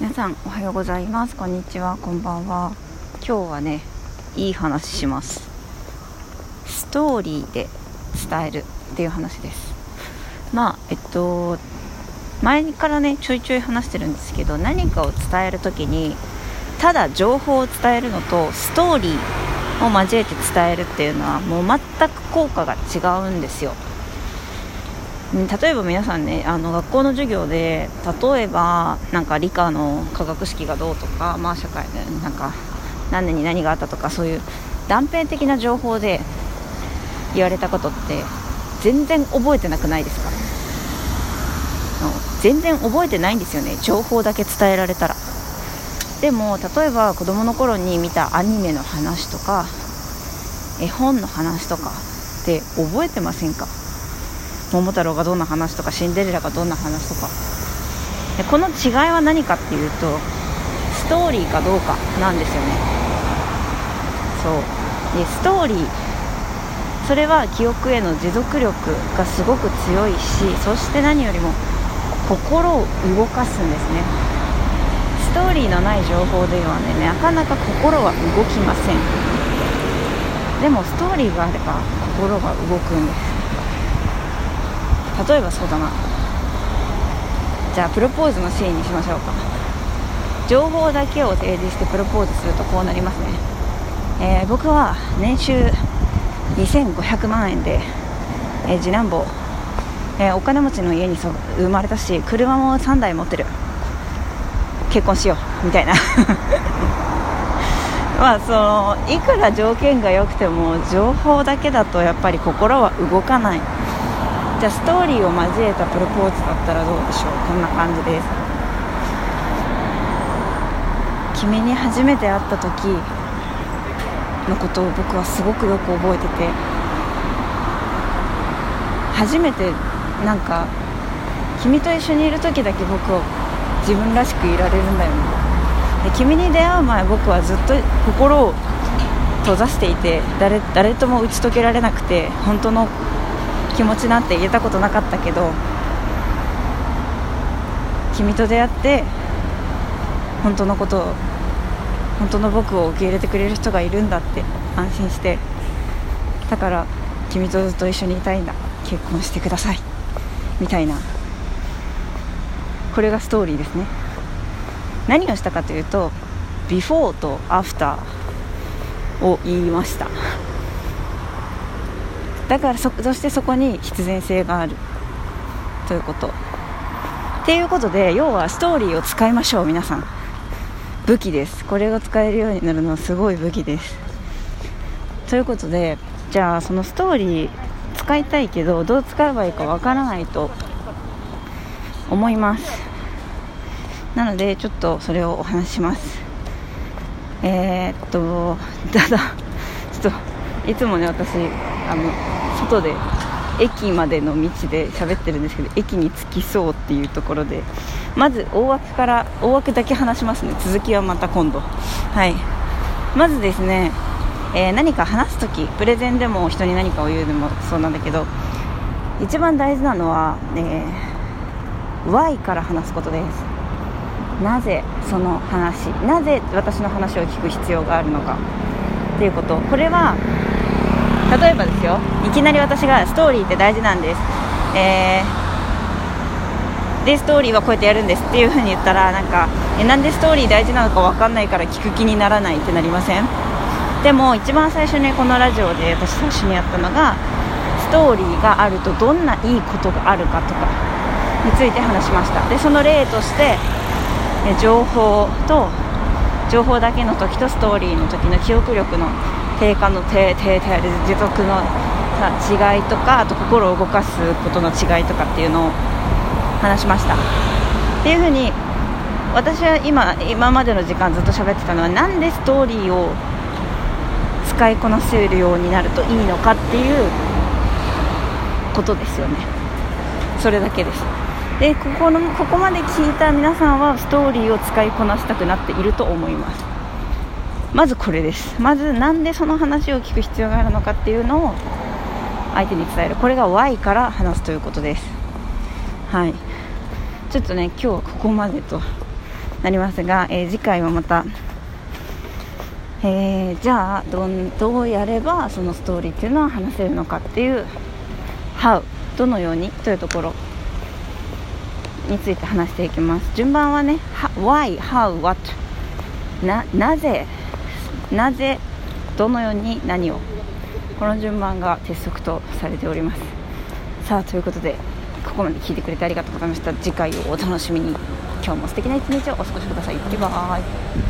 皆さんおはようございます。こんにちは。こんばんは。今日はねいい話します。ストーリーで伝えるっていう話です。まあえっと前からねちょいちょい話してるんですけど何かを伝える時にただ情報を伝えるのとストーリーを交えて伝えるっていうのはもう全く効果が違うんですよ。例えば皆さんねあの学校の授業で例えばなんか理科の化学式がどうとか、まあ、社会でなんか何年に何があったとかそういう断片的な情報で言われたことって全然覚えてなくないですか？全然覚えてないんですよね情報だけ伝えられたら。でも例えば子供の頃に見たアニメの話とか絵本の話とかって覚えてませんか？桃太郎がどんな話とかシンデレラがどんな話とか。でこの違いは何かっていうとストーリーかどうかなんですよね。そう。でストーリーそれは記憶への持続力がすごく強いしそして何よりも心を動かすんですね。ストーリーのない情報ではねなかなか心は動きません。でもストーリーがあれば心が動くんです。例えばそうだな。じゃあプロポーズのシーンにしましょうか。情報だけを提示してプロポーズするとこうなりますね、えー、僕は年収2500万円で、えー、次男坊、えー、お金持ちの家に生まれたし車も3台持ってる。結婚しようみたいな。まあそのいくら条件が良くても情報だけだとやっぱり心は動かない。じゃあストーリーを交えたプロポーズだったらどうでしょう？こんな感じです。君に初めて会った時のことを僕はすごくよく覚えてて初めてなんか君と一緒にいる時だけ僕は自分らしくいられるんだよね。で君に出会う前僕はずっと心を閉ざしていて誰誰とも打ち解けられなくて本当の気持ちなんて言えたことなかったけど君と出会って本当のことを本当の僕を受け入れてくれる人がいるんだって安心して。だから君とずっと一緒にいたいんだ。結婚してください。みたいな。これがストーリーですね。何をしたかというとビフォーとアフターを言いました。だからそそしてそこに必然性がある。ということ。っていうことで要はストーリーを使いましょう皆さん。武器です。これが使えるようになるのはすごい武器です。ということでじゃあそのストーリー使いたいけどどう使えばいいかわからないと思います。なのでちょっとそれをお話します。えー、っとただちょっといつもね私あの外で駅までの道で喋ってるんですけど駅に着きそうっていうところでまず大枠から大枠だけ話しますね。続きはまた今度。はい。まずですね、えー、何か話す時プレゼンでも人に何かを言うでもそうなんだけど一番大事なのは、えー、Y から話すことです。なぜその話なぜ私の話を聞く必要があるのかっていうこと。これは例えばですよいきなり私がストーリーって大事なんです、えー、でストーリーはこうやってやるんですっていう風に言ったらなんかえなんでストーリー大事なのか分かんないから聞く気にならないってなりません？でも一番最初にこのラジオで私最初にやったのがストーリーがあるとどんないいことがあるかとかについて話しました。でその例として情報と情報だけの時とストーリーの時の記憶力の低下の低低低持続の違いとかあと心を動かすことの違いとかっていうのを話しました。っていうふうに私は今今までの時間ずっと喋ってたのはなんでストーリーを使いこなせるようになるといいのかっていうことですよね。それだけです。でここのここまで聞いた皆さんはストーリーを使いこなしたくなっていると思います。まずこれです。まずなんでその話を聞く必要があるのかっていうのを相手に伝える。これが Y から話すということです。はい。ちょっとね今日はここまでとなりますが、えー、次回はまた、えー、じゃあどんどうやればそのストーリーっていうのは話せるのかっていう How どのようにというところについて話していきます。順番はね Why, How, What ななぜなぜどのように何をこの順番が鉄則とされております。さあということでここまで聞いてくれてありがとうございました。次回をお楽しみに。今日も素敵な一日をお過ごしください。バイバイ。